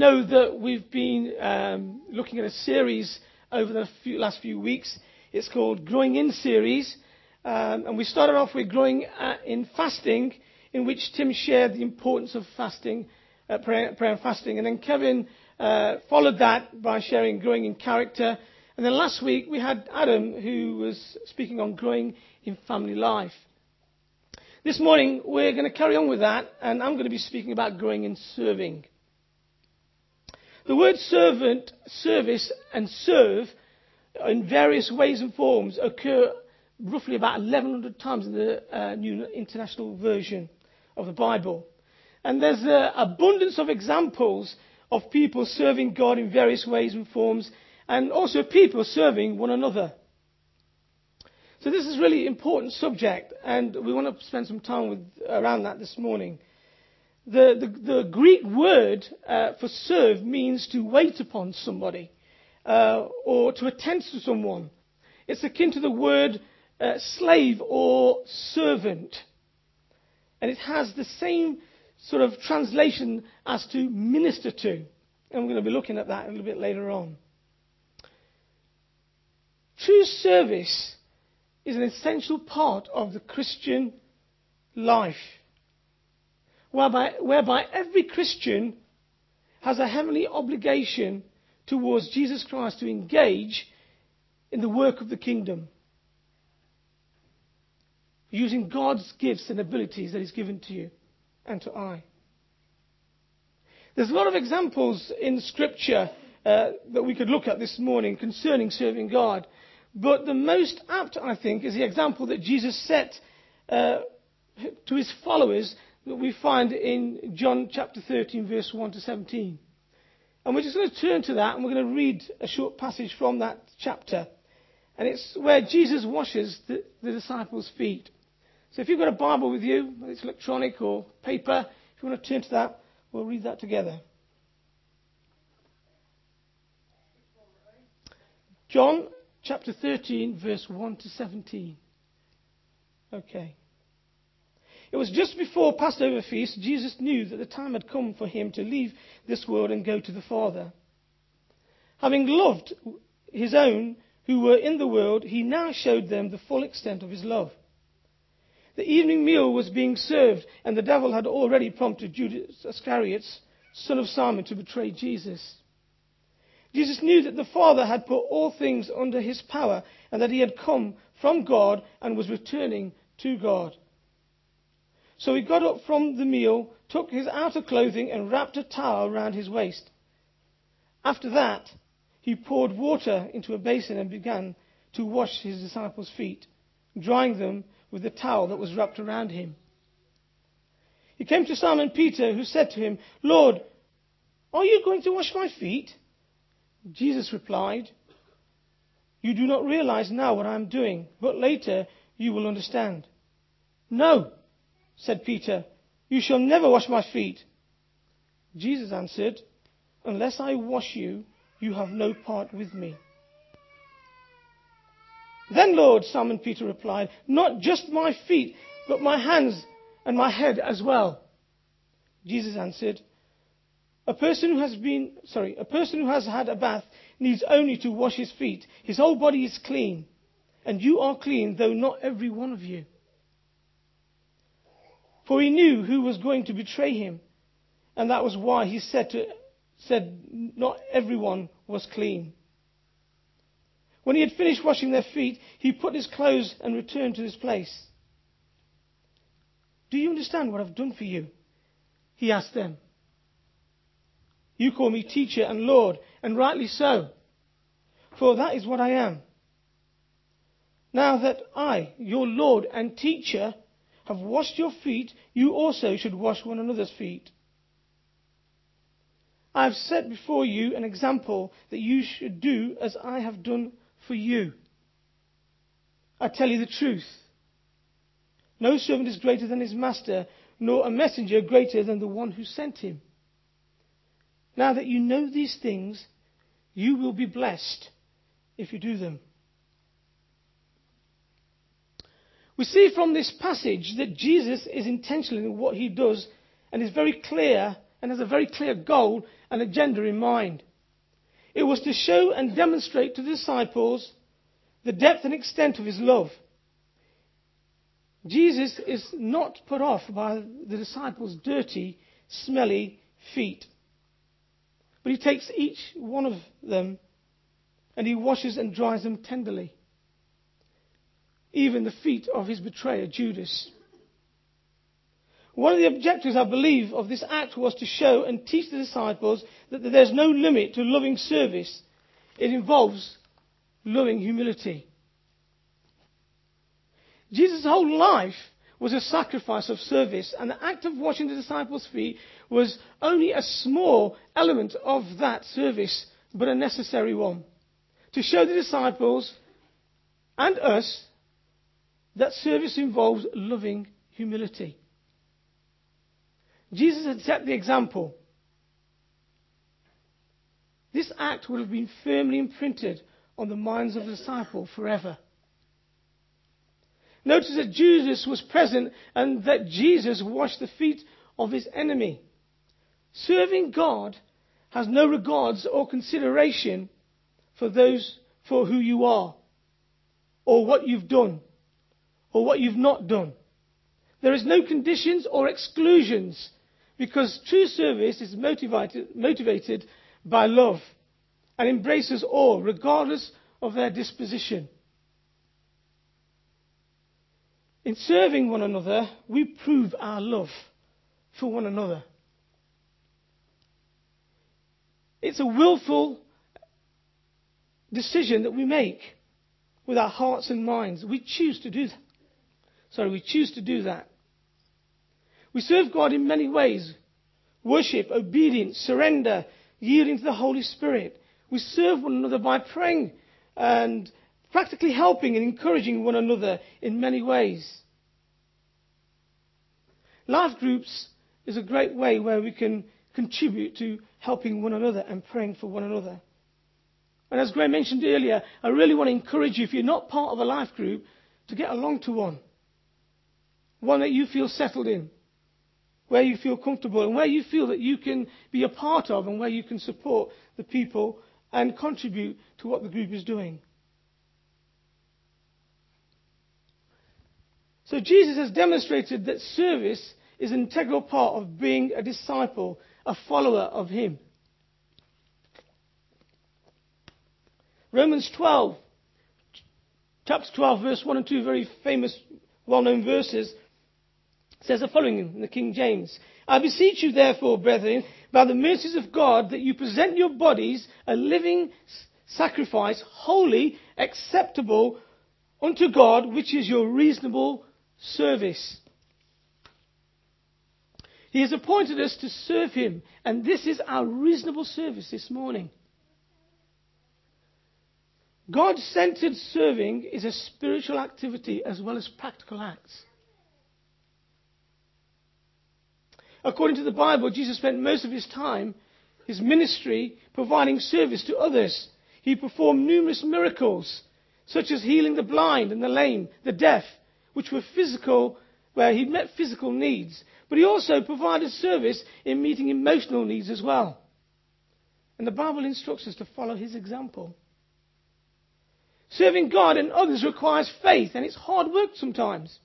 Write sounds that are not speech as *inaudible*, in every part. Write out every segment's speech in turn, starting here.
know that we've been um, looking at a series over the few, last few weeks. It's called Growing In Series. Um, and we started off with Growing uh, in Fasting, in which Tim shared the importance of fasting, uh, prayer, prayer, and fasting. And then Kevin uh, followed that by sharing Growing in Character. And then last week we had Adam, who was speaking on Growing in Family Life. This morning, we're going to carry on with that, and I'm going to be speaking about growing in serving. The word servant, service, and serve in various ways and forms occur roughly about 1100 times in the uh, New International Version of the Bible. And there's an abundance of examples of people serving God in various ways and forms, and also people serving one another. So this is a really important subject, and we want to spend some time with, around that this morning. The, the, the Greek word uh, for serve means to wait upon somebody uh, or to attend to someone. It's akin to the word uh, slave or servant. And it has the same sort of translation as to minister to. And we're going to be looking at that a little bit later on. True service is an essential part of the Christian life, whereby, whereby every Christian has a heavenly obligation towards Jesus Christ to engage in the work of the kingdom, using God's gifts and abilities that He's given to you and to I. There's a lot of examples in Scripture uh, that we could look at this morning concerning serving God. But the most apt, I think, is the example that Jesus set uh, to his followers that we find in John chapter 13, verse 1 to 17. And we're just going to turn to that and we're going to read a short passage from that chapter. And it's where Jesus washes the, the disciples' feet. So if you've got a Bible with you, whether it's electronic or paper, if you want to turn to that, we'll read that together. John chapter 13, verse 1 to 17. Okay. It was just before Passover feast, Jesus knew that the time had come for him to leave this world and go to the Father. Having loved his own who were in the world, he now showed them the full extent of his love. The evening meal was being served, and the devil had already prompted Judas Iscariot, son of Simon, to betray Jesus. Jesus knew that the Father had put all things under his power and that he had come from God and was returning to God. So he got up from the meal, took his outer clothing, and wrapped a towel round his waist. After that, he poured water into a basin and began to wash his disciples' feet, drying them with the towel that was wrapped around him. He came to Simon Peter, who said to him, Lord, are you going to wash my feet? Jesus replied, You do not realize now what I am doing, but later you will understand. No, said Peter, you shall never wash my feet. Jesus answered, Unless I wash you, you have no part with me. Then, Lord, Simon Peter replied, Not just my feet, but my hands and my head as well. Jesus answered, a person who has been, sorry, a person who has had a bath needs only to wash his feet. His whole body is clean. And you are clean, though not every one of you. For he knew who was going to betray him. And that was why he said, to, said not everyone was clean. When he had finished washing their feet, he put his clothes and returned to his place. Do you understand what I've done for you? He asked them. You call me teacher and Lord, and rightly so, for that is what I am. Now that I, your Lord and teacher, have washed your feet, you also should wash one another's feet. I have set before you an example that you should do as I have done for you. I tell you the truth. No servant is greater than his master, nor a messenger greater than the one who sent him. Now that you know these things, you will be blessed if you do them. We see from this passage that Jesus is intentional in what he does and is very clear and has a very clear goal and agenda in mind. It was to show and demonstrate to the disciples the depth and extent of his love. Jesus is not put off by the disciples' dirty, smelly feet. But he takes each one of them and he washes and dries them tenderly. Even the feet of his betrayer, Judas. One of the objectives, I believe, of this act was to show and teach the disciples that there's no limit to loving service. It involves loving humility. Jesus' whole life was a sacrifice of service, and the act of washing the disciples' feet was only a small element of that service, but a necessary one. To show the disciples and us that service involves loving humility. Jesus had set the example. This act would have been firmly imprinted on the minds of the disciple forever. Notice that Jesus was present and that Jesus washed the feet of his enemy. Serving God has no regards or consideration for those for who you are, or what you've done, or what you've not done. There is no conditions or exclusions because true service is motivated, motivated by love and embraces all regardless of their disposition. In serving one another, we prove our love for one another. It's a willful decision that we make with our hearts and minds. We choose to do that. Sorry, we choose to do that. We serve God in many ways worship, obedience, surrender, yielding to the Holy Spirit. We serve one another by praying and practically helping and encouraging one another in many ways. Life groups is a great way where we can contribute to helping one another and praying for one another. And as Graham mentioned earlier, I really want to encourage you, if you're not part of a life group, to get along to one. One that you feel settled in, where you feel comfortable, and where you feel that you can be a part of, and where you can support the people and contribute to what the group is doing. So Jesus has demonstrated that service is an integral part of being a disciple, a follower of Him. Romans 12, chapter 12, verse 1 and 2, very famous, well known verses, says the following in the King James I beseech you, therefore, brethren, by the mercies of God, that you present your bodies a living sacrifice, holy, acceptable unto God, which is your reasonable service. He has appointed us to serve Him, and this is our reasonable service this morning. God centered serving is a spiritual activity as well as practical acts. According to the Bible, Jesus spent most of his time, his ministry, providing service to others. He performed numerous miracles, such as healing the blind and the lame, the deaf, which were physical, where he met physical needs. But he also provided service in meeting emotional needs as well. And the Bible instructs us to follow his example. Serving God and others requires faith, and it's hard work sometimes.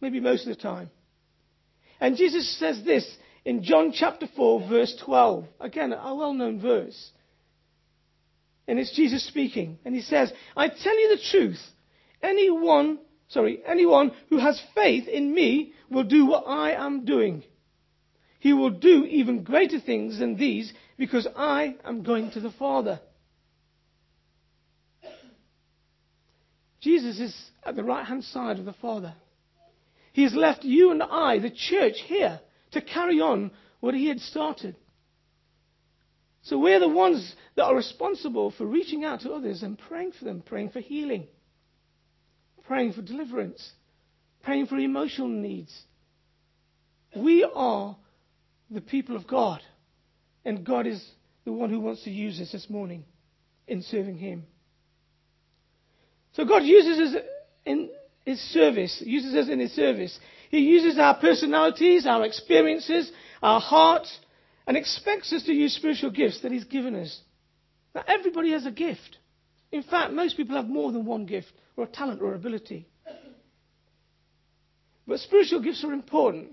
Maybe most of the time. And Jesus says this in John chapter 4, verse 12. Again, a well known verse. And it's Jesus speaking. And he says, I tell you the truth. Anyone sorry, anyone who has faith in me will do what I am doing. He will do even greater things than these because I am going to the Father. Jesus is at the right hand side of the Father. He has left you and I, the church, here to carry on what he had started. So we're the ones that are responsible for reaching out to others and praying for them, praying for healing praying for deliverance, praying for emotional needs, We are the people of God, and God is the one who wants to use us this morning in serving Him. So God uses us in His service, uses us in His service. He uses our personalities, our experiences, our hearts, and expects us to use spiritual gifts that He's given us. Now, everybody has a gift. In fact, most people have more than one gift, or a talent, or ability. But spiritual gifts are important.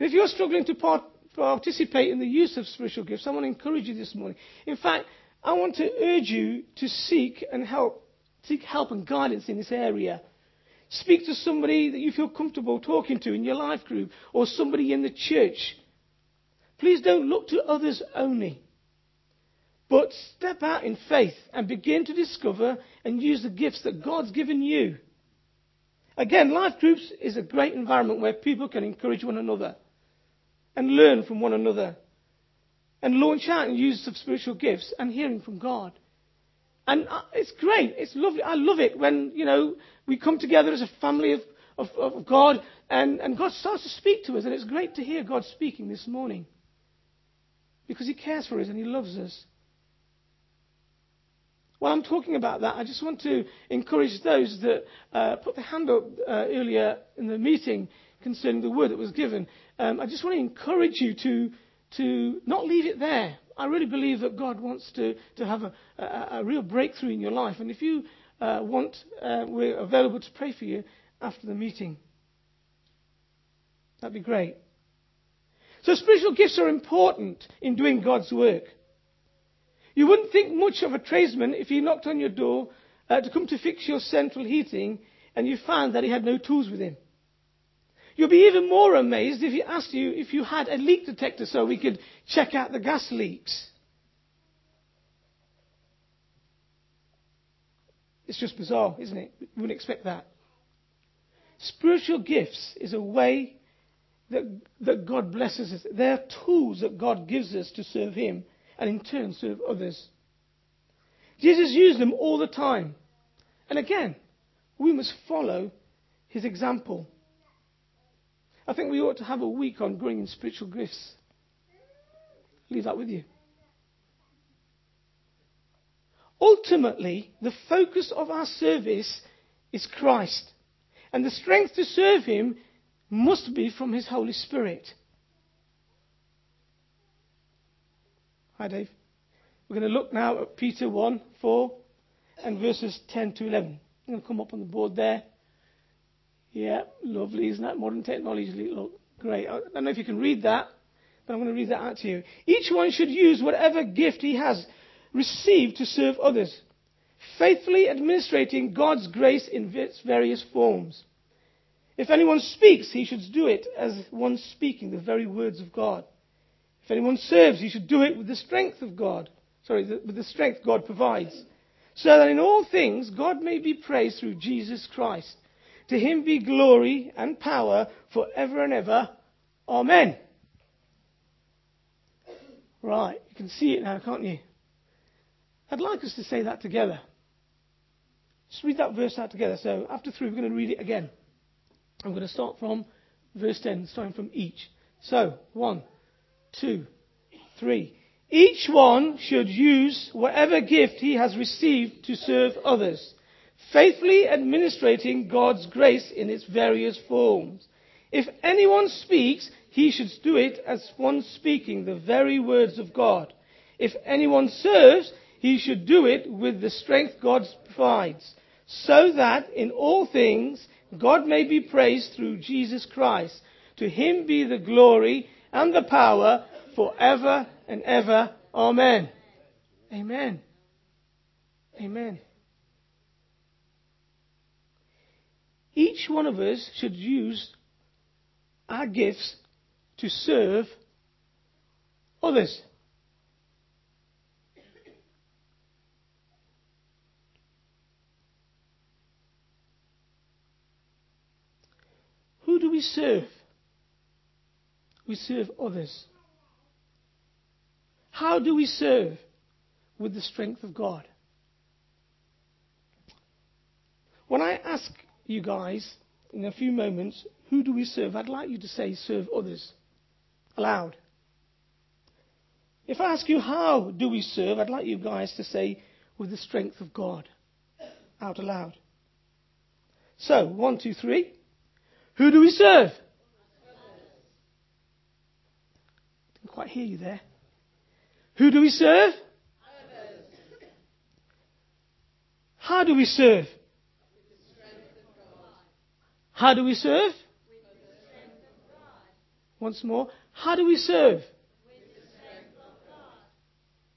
And if you're struggling to part, participate in the use of spiritual gifts, I want to encourage you this morning. In fact, I want to urge you to seek and help, seek help and guidance in this area. Speak to somebody that you feel comfortable talking to in your life group or somebody in the church. Please don't look to others only. But step out in faith and begin to discover and use the gifts that God's given you. Again, life groups is a great environment where people can encourage one another and learn from one another and launch out and use of spiritual gifts and hearing from God. And uh, it's great. It's lovely. I love it when, you know, we come together as a family of, of, of God and, and God starts to speak to us. And it's great to hear God speaking this morning because He cares for us and He loves us. While I'm talking about that, I just want to encourage those that uh, put their hand up uh, earlier in the meeting concerning the word that was given. Um, I just want to encourage you to, to not leave it there. I really believe that God wants to, to have a, a, a real breakthrough in your life. And if you uh, want, uh, we're available to pray for you after the meeting. That'd be great. So spiritual gifts are important in doing God's work. You wouldn't think much of a tradesman if he knocked on your door uh, to come to fix your central heating and you found that he had no tools with him. You'll be even more amazed if he asked you if you had a leak detector so we could check out the gas leaks. It's just bizarre, isn't it? We wouldn't expect that. Spiritual gifts is a way that, that God blesses us. They're tools that God gives us to serve Him and in turn serve others. Jesus used them all the time. And again, we must follow his example. I think we ought to have a week on growing in spiritual gifts. Leave that with you. Ultimately, the focus of our service is Christ. And the strength to serve him must be from his Holy Spirit. Hi, Dave. We're going to look now at Peter 1 4 and verses 10 to 11. I'm going to come up on the board there. Yeah, lovely, isn't that? Modern technology. Look, great. I don't know if you can read that, but I'm going to read that out to you. Each one should use whatever gift he has received to serve others, faithfully administrating God's grace in its various forms. If anyone speaks, he should do it as one speaking the very words of God. If anyone serves, he should do it with the strength of God. Sorry, with the strength God provides. So that in all things God may be praised through Jesus Christ. To him be glory and power for ever and ever. Amen. Right, you can see it now, can't you? I'd like us to say that together. Just read that verse out together. So after three, we're going to read it again. I'm going to start from verse 10, starting from each. So, one two, three. Each one should use whatever gift he has received to serve others, faithfully administrating God's grace in its various forms. If anyone speaks, he should do it as one speaking the very words of God. If anyone serves, he should do it with the strength God provides, so that in all things God may be praised through Jesus Christ. To him be the glory and the power forever and ever. Amen. Amen. Amen. Each one of us should use our gifts to serve others. Who do we serve? we serve others. How do we serve? With the strength of God. When I ask you guys in a few moments who do we serve? I'd like you to say, serve others. Aloud. If I ask you, how do we serve? I'd like you guys to say, with the strength of God. Out aloud. So, one, two, three. Who do we serve? Didn't quite hear you there. Who do we serve? How do we serve? How do we serve? Once more. How do we serve?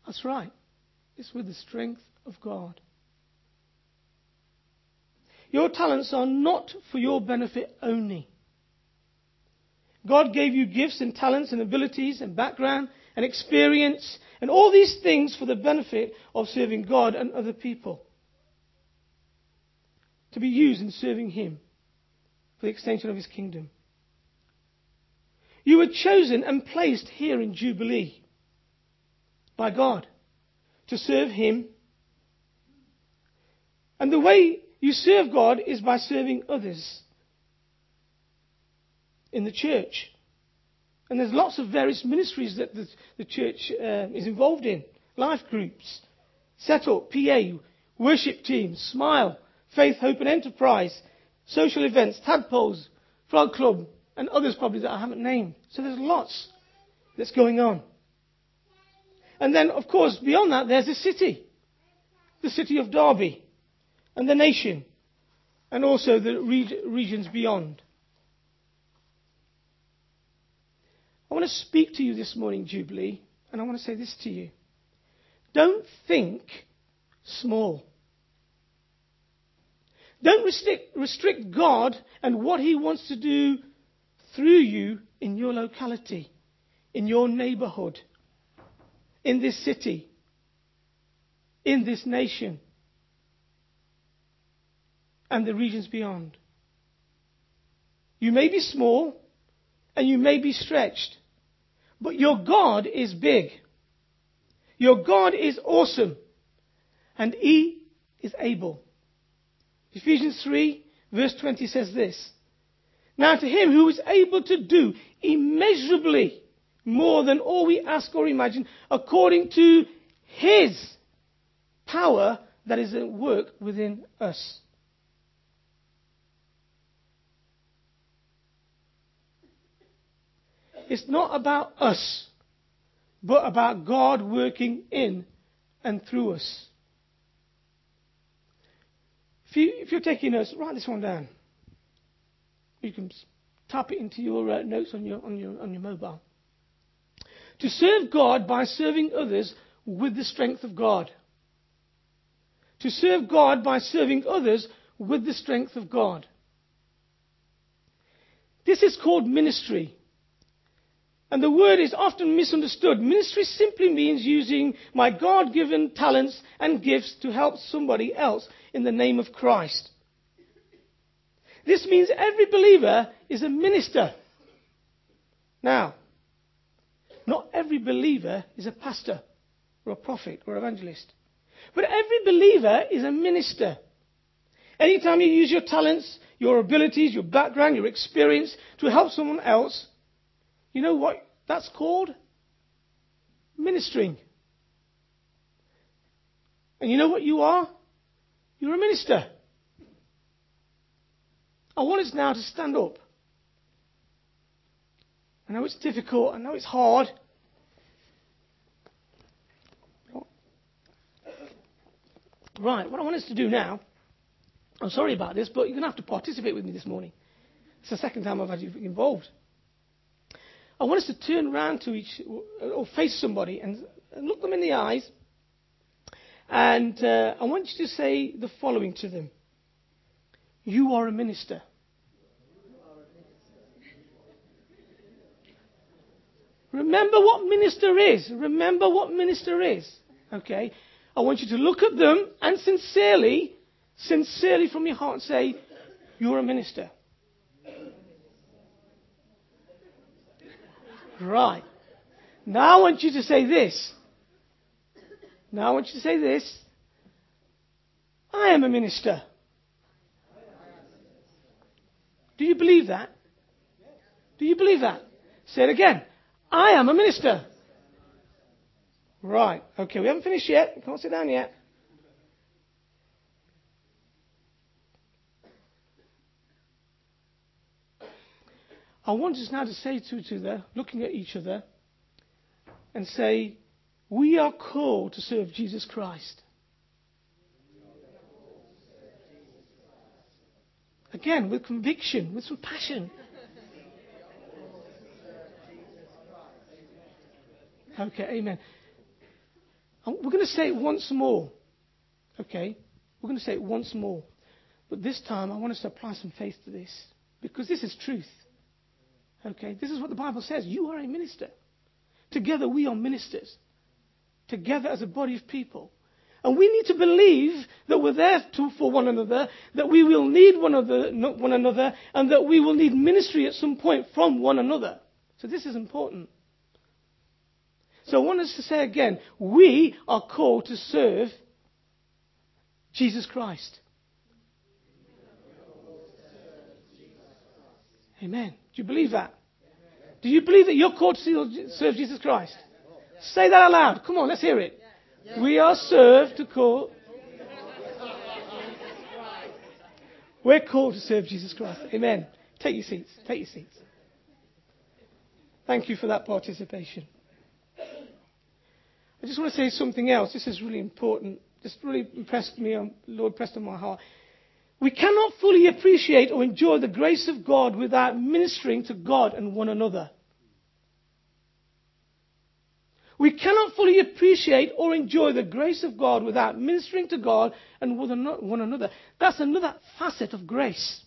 That's right. It's with the strength of God. Your talents are not for your benefit only. God gave you gifts and talents and abilities and background and experience and all these things for the benefit of serving God and other people to be used in serving Him for the extension of His kingdom. You were chosen and placed here in Jubilee by God to serve Him. And the way you serve God is by serving others in the church. And there's lots of various ministries that the, the church uh, is involved in life groups, set up, PA, worship teams, smile, Faith, Hope and Enterprise, social events, tadpoles, frog club, and others probably that I haven't named. So there's lots that's going on. And then, of course, beyond that, there's the city. The city of Derby and the nation and also the regions beyond. I want to speak to you this morning, Jubilee, and I want to say this to you. Don't think small. Don't restrict, restrict God and what He wants to do through you in your locality, in your neighborhood, in this city, in this nation, and the regions beyond. You may be small and you may be stretched, but your God is big. Your God is awesome, and He is able. Ephesians 3, verse 20 says this Now to him who is able to do immeasurably more than all we ask or imagine, according to his power that is at work within us. It's not about us, but about God working in and through us. If, you, if you're taking notes, write this one down. You can type it into your uh, notes on your, on, your, on your mobile. To serve God by serving others with the strength of God. To serve God by serving others with the strength of God. This is called ministry. And the word is often misunderstood. Ministry simply means using my God given talents and gifts to help somebody else in the name of Christ. This means every believer is a minister. Now, not every believer is a pastor or a prophet or evangelist. But every believer is a minister. Anytime you use your talents, your abilities, your background, your experience to help someone else, you know what that's called? Ministering. And you know what you are? You're a minister. I want us now to stand up. I know it's difficult. I know it's hard. Right, what I want us to do now, I'm sorry about this, but you're going to have to participate with me this morning. It's the second time I've had you involved. I want us to turn around to each, or face somebody and, look them in the eyes. And uh, I want you to say the following to them You are a minister. Remember what minister is. Remember what minister is. Okay? I want you to look at them and sincerely, sincerely from your heart say, You're a minister. Right. Now I want you to say this. Now I want you to say this. I am a minister. Do you believe that? Do you believe that? Say it again. I am a minister. Right. Okay, we haven't finished yet. Can't sit down yet. I want us now to say to each other, looking at each other, and say, We are called to serve Jesus Christ. Again, with conviction, with some passion. Okay, amen. We're going to say it once more. Okay? We're going to say it once more. But this time, I want us to apply some faith to this. Because this is truth. Okay? This is what the Bible says. You are a minister. Together, we are ministers. Together as a body of people. And we need to believe that we're there to, for one another, that we will need one another, one another, and that we will need ministry at some point from one another. So this is important. So I want us to say again, we are called to serve Jesus Christ. Amen. Do you believe that? Do you believe that you're called to serve Jesus Christ? Say that aloud. Come on, let's hear it. We are served to call. We're called to serve Jesus Christ. Amen. Take your seats. Take your seats. Thank you for that participation. I just want to say something else. This is really important. This really impressed me, on, Lord pressed on my heart. We cannot fully appreciate or enjoy the grace of God without ministering to God and one another. We cannot fully appreciate or enjoy the grace of God without ministering to God and one another. That's another facet of grace.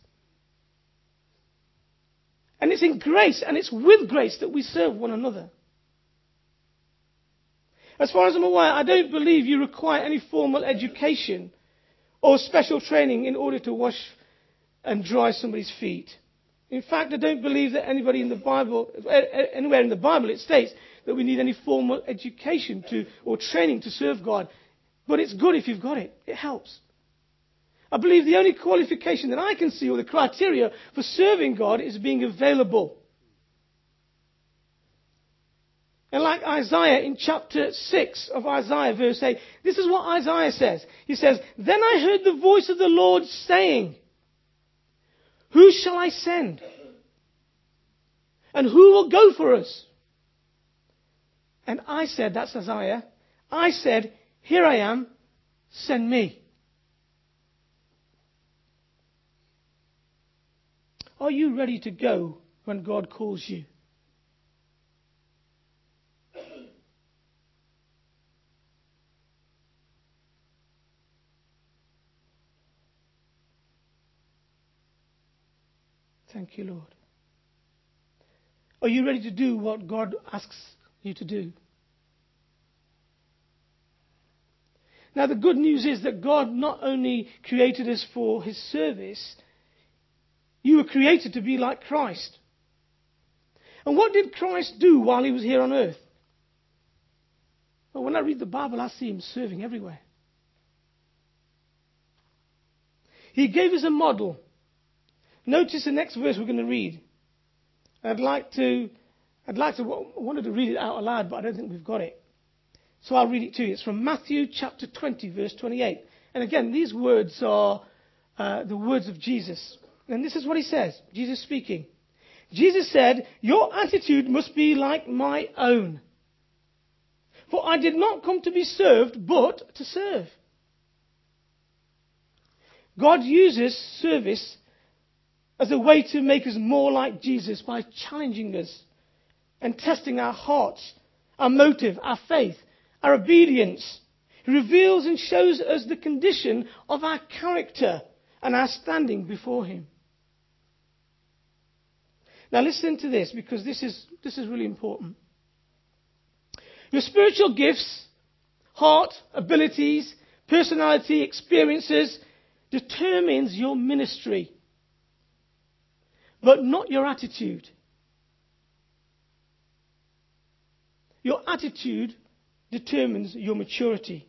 And it's in grace and it's with grace that we serve one another. As far as I'm aware, I don't believe you require any formal education or special training in order to wash and dry somebody's feet. In fact, I don't believe that anybody in the Bible, eh, eh, anywhere in the Bible, it states that we need any formal education to, or training to serve God. But it's good if you've got it. It helps. I believe the only qualification that I can see or the criteria for serving God is being available. And like Isaiah in chapter 6 of Isaiah, verse 8, this is what Isaiah says. He says, Then I heard the voice of the Lord saying, Who shall I send? And who will go for us? And I said, That's Isaiah. I said, Here I am, send me. Are you ready to go when God calls you? Thank you, Lord. Are you ready to do what God asks you to do? Now, the good news is that God not only created us for His service, you were created to be like Christ. And what did Christ do while He was here on earth? Well, when I read the Bible, I see Him serving everywhere. He gave us a model Notice the next verse we're going to read. I'd like to, I'd like to, I wanted to read it out aloud, but I don't think we've got it. So I'll read it to you. It's from Matthew chapter 20, verse 28. And again, these words are uh, the words of Jesus. And this is what he says Jesus speaking. Jesus said, Your attitude must be like my own. For I did not come to be served, but to serve. God uses service as a way to make us more like Jesus by challenging us and testing our hearts, our motive, our faith, our obedience. He reveals and shows us the condition of our character and our standing before Him. Now listen to this because this is, this is really important. Your spiritual gifts, heart, abilities, personality, experiences determines your ministry but not your attitude. Your attitude determines your maturity.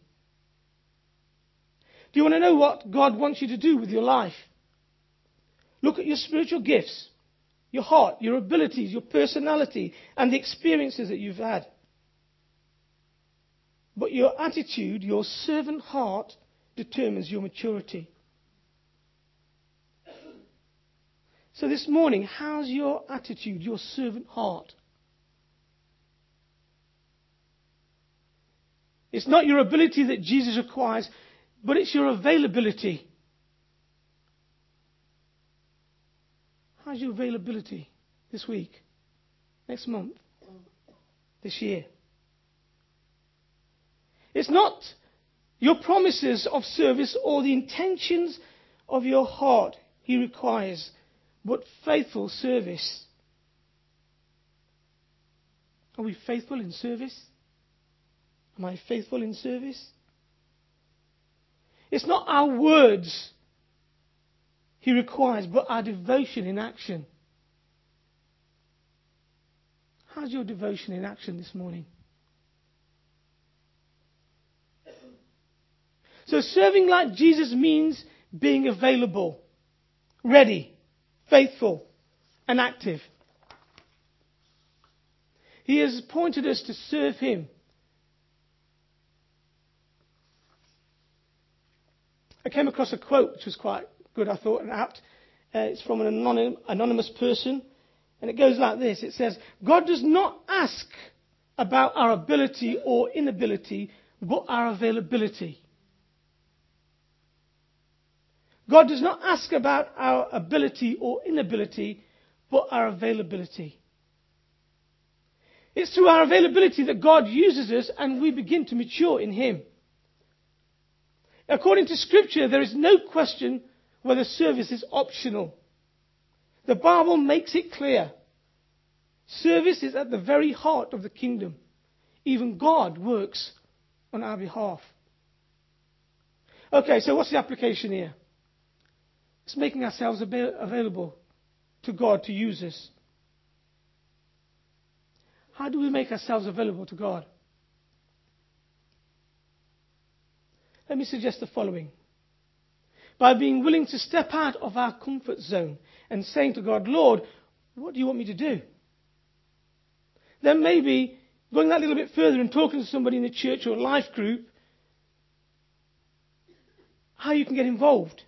Do you want to know what God wants you to do with your life? Look at your spiritual gifts. your heart, your abilities, your personality, and the experiences that you've had. But your attitude, your servant heart, determines your maturity. So this morning, how's your attitude, your servant heart? It's not your ability that Jesus requires, but it's your availability. How's your availability this week, next month, this year? It's not your promises of service or the intentions of your heart he requires, but faithful service. Are we faithful in service? Am I faithful in service? It's not our words he requires, but our devotion in action. How's your devotion in action this morning? So serving like Jesus means being available, ready, faithful, and active. He has appointed us to serve Him. I came across a quote which was quite good, I thought, and apt. Uh, it's from an anonym, anonymous person, and it goes like this It says, God does not ask about our ability or inability, but our availability. God does not ask about our ability or inability, but our availability. It's through our availability that God uses us and we begin to mature in Him. According to Scripture, there is no question whether service is optional. The Bible makes it clear. Service is at the very heart of the kingdom. Even God works on our behalf. Okay, so what's the application here? It's making ourselves available to God to use us. How do we make ourselves available to God? Let me suggest the following. By being willing to step out of our comfort zone and saying to God, Lord, what do you want me to do? Then maybe going that little bit further and talking to somebody in the church or life group, how you can get involved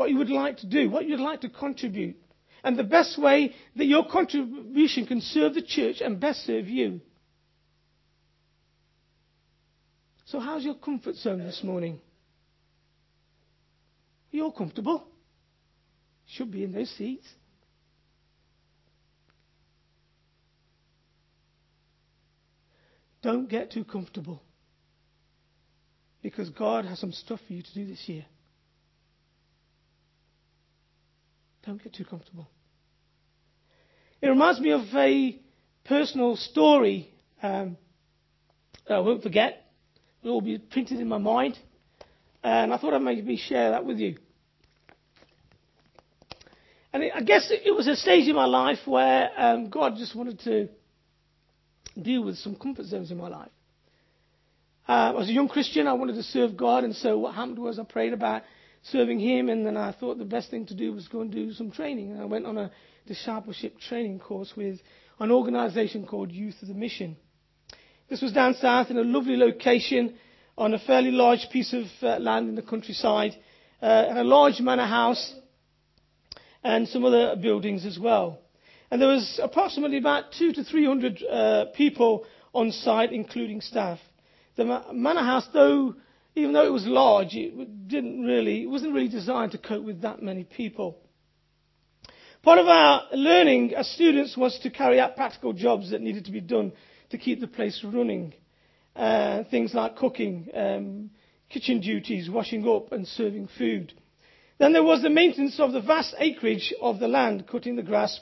what you would like to do, what you'd like to contribute, and the best way that your contribution can serve the church and best serve you. So, how's your comfort zone this morning? You're comfortable. Should be in those seats. Don't get too comfortable. Because God has some stuff for you to do this year. Don't get too comfortable. It reminds me of a personal story um, that I won't forget. It'll all be printed in my mind. And I thought I'd maybe share that with you. And it, I guess it, was a stage in my life where um, God just wanted to deal with some comfort zones in my life. Uh, as a young Christian, I wanted to serve God, and so what happened was I prayed about serving him, and then I thought the best thing to do was go and do some training. And I went on a discipleship training course with an organization called Youth With A Mission. This was down south in a lovely location on a fairly large piece of uh, land in the countryside, uh, and a large manor house, and some other buildings as well. And there was approximately about two to three hundred uh, people on site, including staff. The manor house, though even though it was large, it didn't really, it wasn't really designed to cope with that many people. Part of our learning as students was to carry out practical jobs that needed to be done to keep the place running. Uh, things like cooking, um, kitchen duties, washing up and serving food. Then there was the maintenance of the vast acreage of the land, cutting the grass,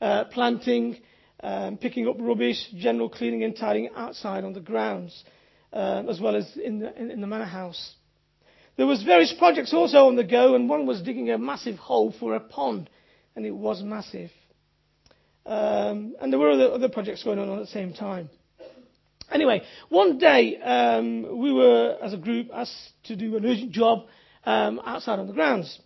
uh, planting, um, picking up rubbish, general cleaning and tidying outside on the grounds as well as in the, in, in the manor house. There was various projects also on the go, and one was digging a massive hole for a pond, and it was massive. Um, and there were other, other projects going on at the same time. Anyway, one day um, we were, as a group, asked to do an urgent job um, outside on the grounds.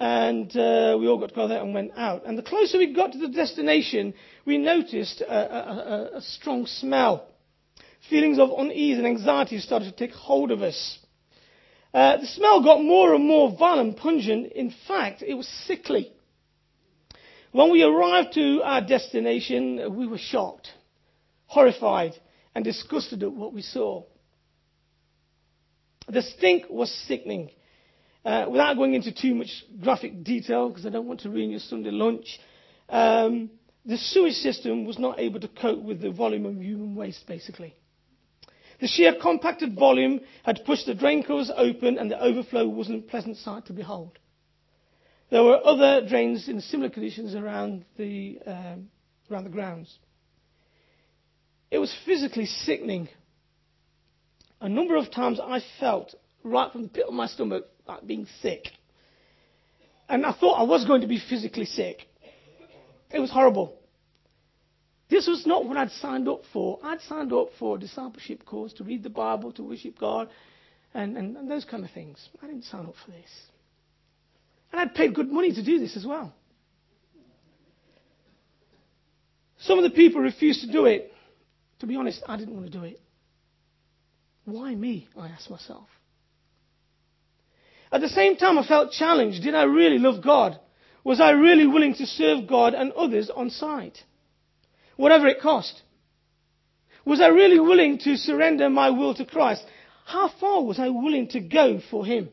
and uh, we all got together and went out. And the closer we got to the destination, we noticed a, a, a strong smell. Feelings of unease and anxiety started to take hold of us. Uh, the smell got more and more violent, and pungent. In fact, it was sickly. When we arrived to our destination, we were shocked, horrified, and disgusted at what we saw. The stink was sickening. Uh, without going into too much graphic detail, because I don't want to ruin your Sunday lunch, um, the sewage system was not able to cope with the volume of human waste, basically. The sheer compacted volume had pushed the drain covers open, and the overflow wasn't a pleasant sight to behold. There were other drains in similar conditions around the, um, around the grounds. It was physically sickening. A number of times I felt, right from the pit of my stomach, like being sick. And I thought I was going to be physically sick. It was horrible. This was not what I'd signed up for. I'd signed up for a discipleship course to read the Bible, to worship God, and, and, and those kind of things. I didn't sign up for this. And I'd paid good money to do this as well. Some of the people refused to do it. To be honest, I didn't want to do it. Why me? I asked myself. At the same time, I felt challenged. Did I really love God? Was I really willing to serve God and others on site? Whatever it cost. Was I really willing to surrender my will to Christ? How far was I willing to go for Him?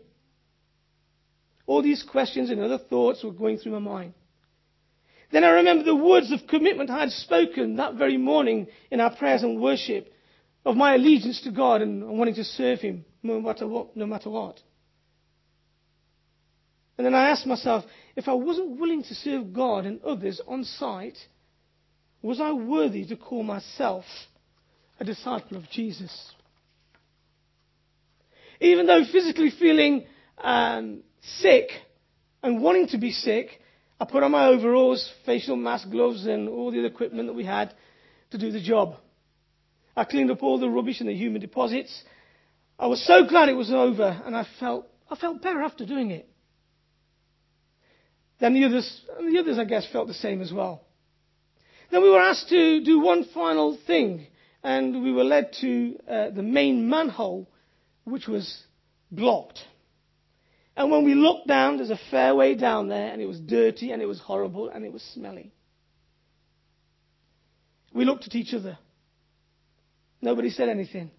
All these questions and other thoughts were going through my mind. Then I remember the words of commitment I had spoken that very morning in our prayers and worship of my allegiance to God and wanting to serve Him no matter what. No matter what. And then I asked myself, if I wasn't willing to serve God and others on site, was I worthy to call myself a disciple of Jesus? Even though physically feeling um, sick and wanting to be sick, I put on my overalls, facial mask, gloves, and all the other equipment that we had to do the job. I cleaned up all the rubbish in the human deposits. I was so glad it was over, and I felt I felt better after doing it. Then the others, the others, I guess, felt the same as well. Then we were asked to do one final thing, and we were led to uh, the main manhole, which was blocked. And when we looked down, there's a fair way down there, and it was dirty, and it was horrible, and it was smelly. We looked at each other. Nobody said anything.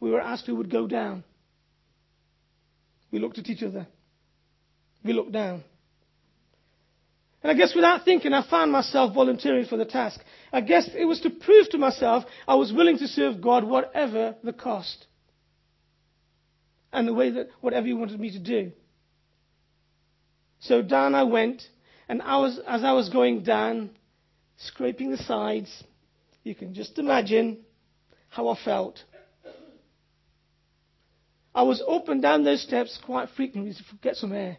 We were asked who would go down. We looked at each other. We looked down. And I guess without thinking, I found myself volunteering for the task. I guess it was to prove to myself I was willing to serve God whatever the cost. And the way that whatever He wanted me to do. So down I went, and I was, as I was going down, scraping the sides, you can just imagine how I felt. I was up and down those steps quite frequently to get some air.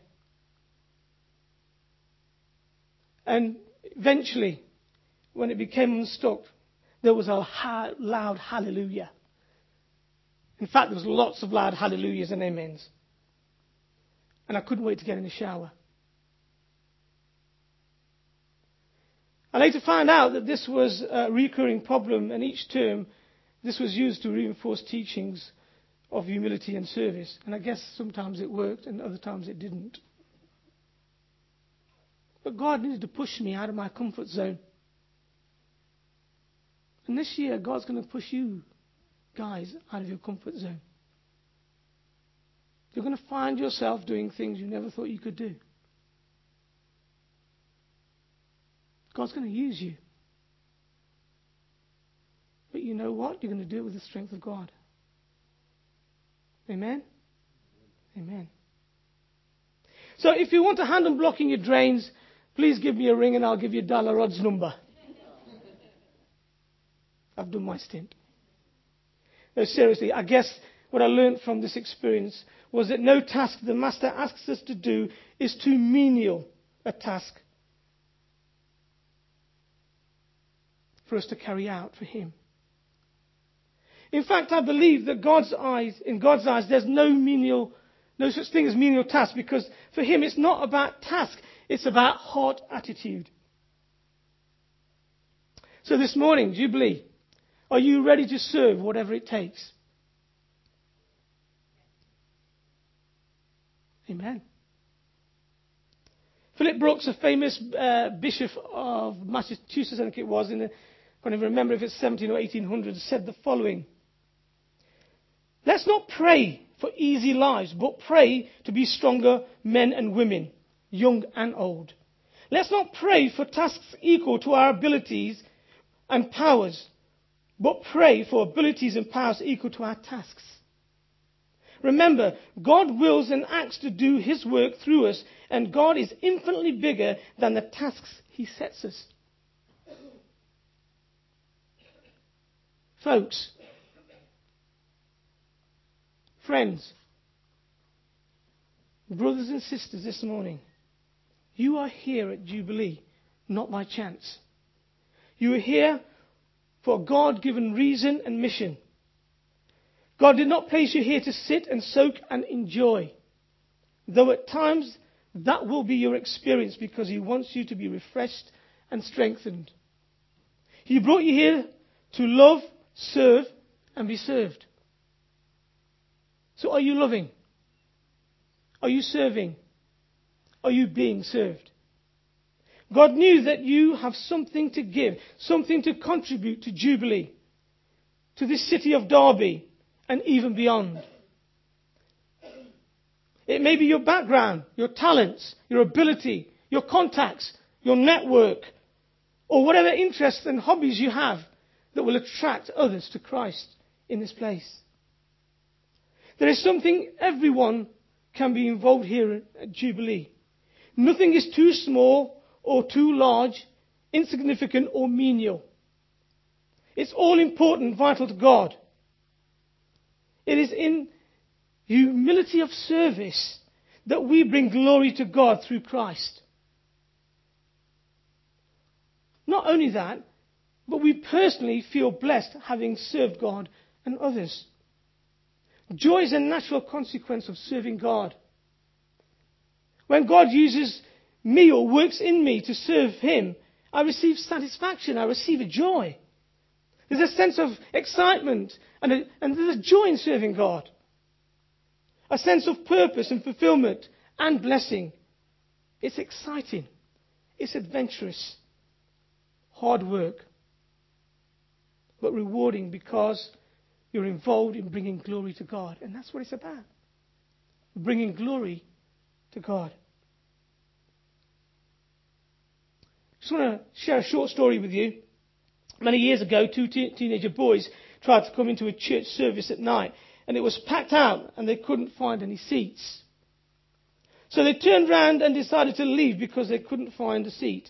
And eventually, when it became unstuck, there was a loud hallelujah. In fact, there was lots of loud hallelujahs and amens. And I couldn't wait to get in the shower. I later found out that this was a recurring problem, and each term this was used to reinforce teachings of humility and service. And I guess sometimes it worked, and other times it didn't. But God needed to push me out of my comfort zone. And this year, God's going to push you guys out of your comfort zone. You're going to find yourself doing things you never thought you could do. God's going to use you. But you know what? You're going to do it with the strength of God. Amen? Amen. So if you want a hand on blocking your drains, Please give me a ring and I'll give you Dyno-Rod's number. I've done my stint. No, seriously, I guess what I learned from this experience was that no task the Master asks us to do is too menial a task for us to carry out for Him. In fact, I believe that God's eyes, in God's eyes, there's no menial No such thing as menial task because for him it's not about task, it's about heart attitude. So this morning, Jubilee, are you ready to serve whatever it takes? Amen. Philip Brooks, a famous uh, bishop of Massachusetts, I think it was, in the, I can't even remember if it's 17 or 1800, said the following. Let's not pray for easy lives, but pray to be stronger men and women, young and old. Let's not pray for tasks equal to our abilities and powers, but pray for abilities and powers equal to our tasks. Remember, God wills and acts to do His work through us, and God is infinitely bigger than the tasks He sets us. Folks, friends, brothers and sisters this morning, you are here at Jubilee not by chance. You are here for a God given reason and mission. God did not place you here to sit and soak and enjoy. Though at times that will be your experience because He wants you to be refreshed and strengthened. He brought you here to love, serve, and be served. So are you loving? Are you serving? Are you being served? God knew that you have something to give, something to contribute to Jubilee, to this city of Derby, and even beyond. It may be your background, your talents, your ability, your contacts, your network, or whatever interests and hobbies you have that will attract others to Christ in this place. There is something everyone can be involved here at Jubilee. Nothing is too small or too large, insignificant or menial. It's all important, vital to God. It is in humility of service that we bring glory to God through Christ. Not only that, but we personally feel blessed having served God and others. Joy is a natural consequence of serving God. When God uses me or works in me to serve Him, I receive satisfaction, I receive a joy. There's a sense of excitement and, a, and there's a joy in serving God. A sense of purpose and fulfillment and blessing. It's exciting. It's adventurous. Hard work. But rewarding because you're involved in bringing glory to God. And that's what it's about. Bringing glory to God. Just want to share a short story with you. Many years ago, two te- teenager boys tried to come into a church service at night, and it was packed out, and they couldn't find any seats. So they turned round and decided to leave because they couldn't find a seat.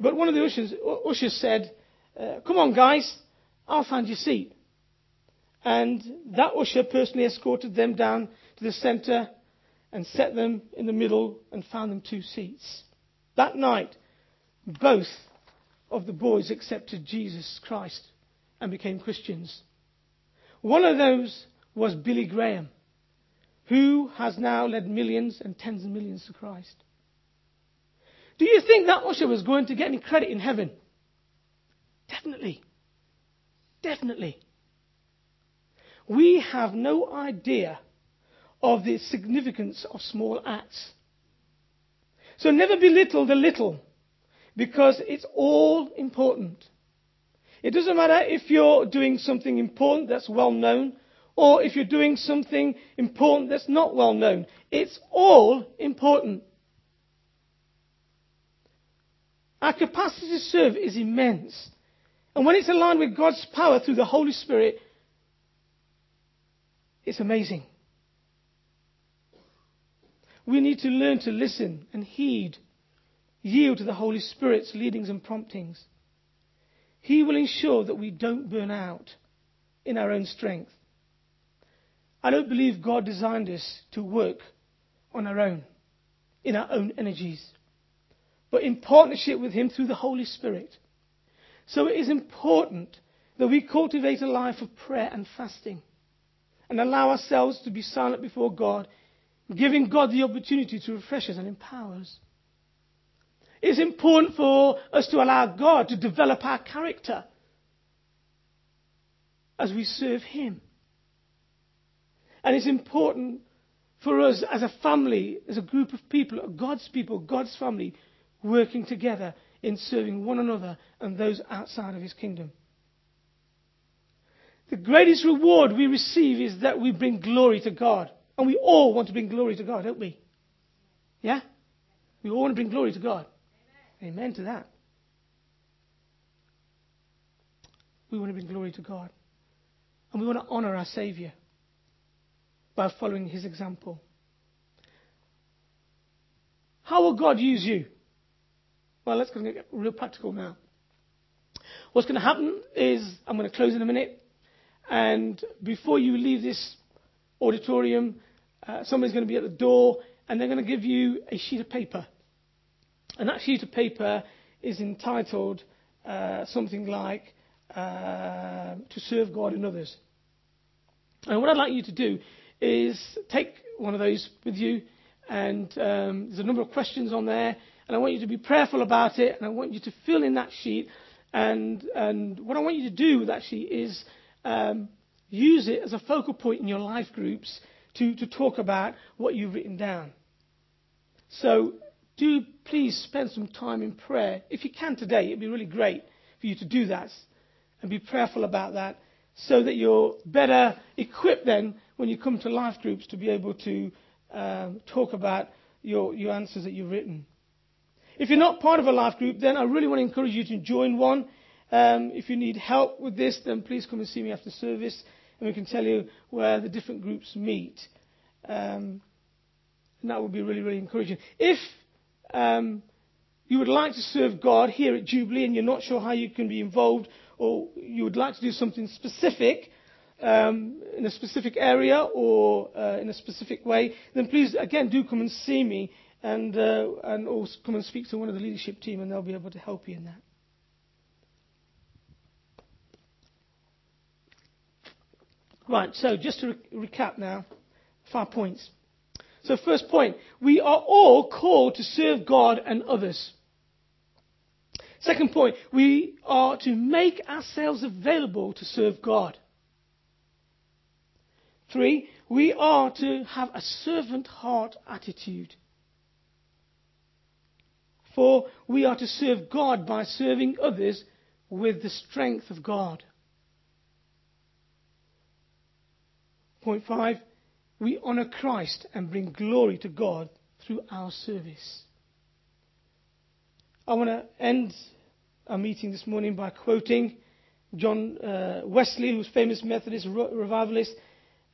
But one of the ushers, ushers said, uh, Come on, guys, I'll find your seat. And that usher personally escorted them down to the centre and set them in the middle and found them two seats. That night, both of the boys accepted Jesus Christ and became Christians. One of those was Billy Graham, who has now led millions and tens of millions to Christ. Do you think that usher was going to get any credit in heaven? Definitely. Definitely. We have no idea of the significance of small acts. So never belittle the little because it's all important. It doesn't matter if you're doing something important that's well known or if you're doing something important that's not well known. It's all important. Our capacity to serve is immense. And when it's aligned with God's power through the Holy Spirit, it's amazing. We need to learn to listen and heed yield to the Holy Spirit's leadings and promptings. He will ensure that we don't burn out in our own strength. I don't believe God designed us to work on our own, in our own energies, but in partnership with Him through the Holy Spirit. So it is important that we cultivate a life of prayer and fasting and allow ourselves to be silent before God giving God the opportunity to refresh us and empower us. It's important for us to allow God to develop our character as we serve Him. And it's important for us as a family, as a group of people, God's people, God's family, working together in serving one another and those outside of His kingdom. The greatest reward we receive is that we bring glory to God. And we all want to bring glory to God, don't we? Yeah? We all want to bring glory to God. Amen, Amen to that. We want to bring glory to God. And we want to honor our Savior by following his example. How will God use you? Well, let's get real practical now. What's going to happen is I'm going to close in a minute, and before you leave this auditorium, uh, somebody's going to be at the door, and they're going to give you a sheet of paper. And that sheet of paper is entitled uh, something like uh, To Serve God and Others. And what I'd like you to do is take one of those with you, and um, there's a number of questions on there, and I want you to be prayerful about it, and I want you to fill in that sheet. And, and what I want you to do with that sheet is um, use it as a focal point in your life groups to, to talk about what you've written down. So do please spend some time in prayer. If you can today, it'd be really great for you to do that and be prayerful about that so that you're better equipped then when you come to life groups to be able to um, talk about your, your answers that you've written. If you're not part of a life group, then I really want to encourage you to join one. Um, if you need help with this, then please come and see me after service, and we can tell you where the different groups meet. Um, and that would be really, really encouraging. If um, you would like to serve God here at Jubilee and you're not sure how you can be involved, or you would like to do something specific um, in a specific area or uh, in a specific way, then please, again, do come and see me and, uh, and also come and speak to one of the leadership team and they'll be able to help you in that. Right, so just to re- recap now, five points. So, first point, we are all called to serve God and others. Second point, we are to make ourselves available to serve God. Three, we are to have a servant heart attitude. Four, we are to serve God by serving others with the strength of God. Point five, we honor Christ and bring glory to God through our service. I want to end our meeting this morning by quoting John uh, Wesley, who's famous Methodist revivalist.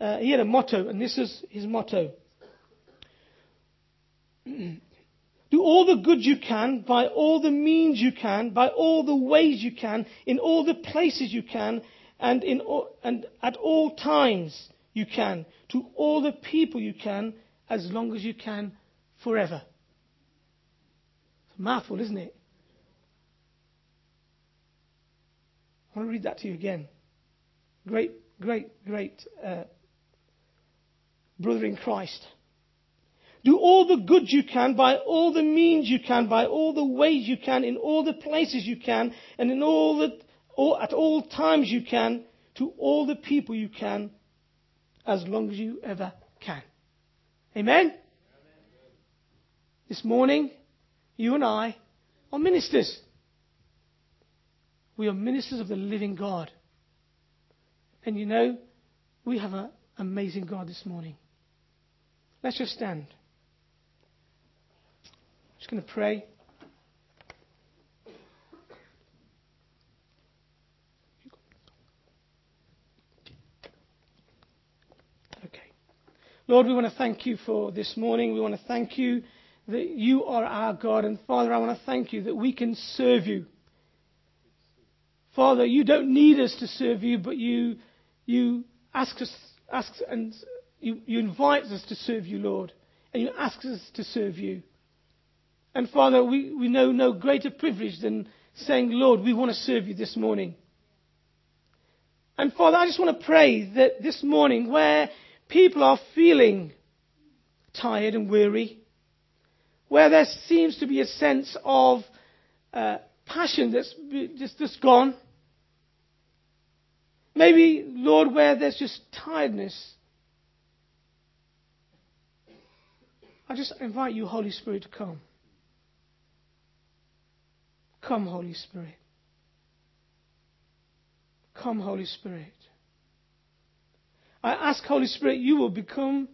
Uh, he had a motto, and this is his motto. *clears throat* Do all the good you can, by all the means you can, by all the ways you can, in all the places you can, and, in all, and at all times you can, to all the people you can, as long as you can, forever. It's a mouthful, isn't it? I want to read that to you again. Great, great, great uh, brother in Christ. Do all the good you can, by all the means you can, by all the ways you can, in all the places you can, and in all the, all, at all times you can, to all the people you can, as long as you ever can. Amen? This morning, you and I are ministers. We are ministers of the living God. And you know, we have an amazing God this morning. Let's just stand. I'm just going to pray. Okay. Lord, we want to thank you for this morning. We want to thank you that you are our God. And Father, I want to thank you that we can serve you. Father, you don't need us to serve you, but you, you ask us, ask and you, you invite us to serve you, Lord, and you ask us to serve you. And Father, we, we know no greater privilege than saying, Lord, we want to serve you this morning. And Father, I just want to pray that this morning, where people are feeling tired and weary, where there seems to be a sense of uh, passion that's just, just gone. Maybe, Lord, where there's just tiredness. I just invite you, Holy Spirit, to come. Come, Holy Spirit. Come, Holy Spirit. I ask, Holy Spirit, you will become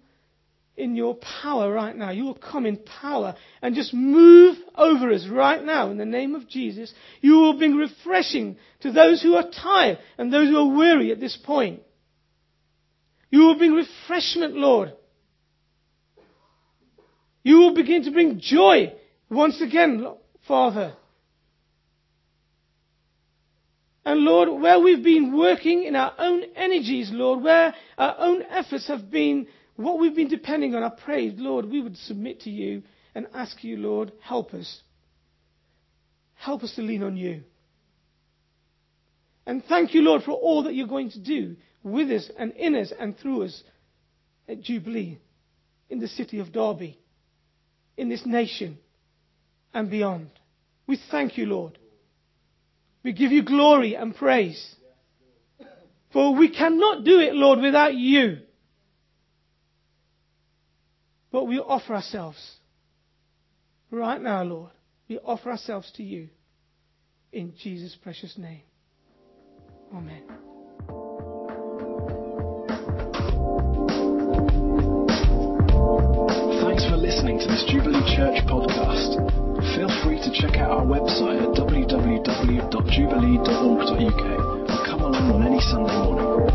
in your power right now. You will come in power and just move over us right now in the name of Jesus. You will bring refreshing to those who are tired and those who are weary at this point. You will bring refreshment, Lord. You will begin to bring joy once again, Father. And Lord, where we've been working in our own energies, Lord, where our own efforts have been what we've been depending on, I pray, Lord, we would submit to you and ask you, Lord, help us. Help us to lean on you. And thank you, Lord, for all that you're going to do with us and in us and through us at Jubilee, in the city of Derby, in this nation and beyond. We thank you, Lord. We give you glory and praise. For we cannot do it, Lord, without you. But we offer ourselves. Right now, Lord, we offer ourselves to you. In Jesus' precious name. Amen. Thanks for listening to this Jubilee Church podcast. Feel free to check out our website at www.jubilee.org.uk or come along on any Sunday morning.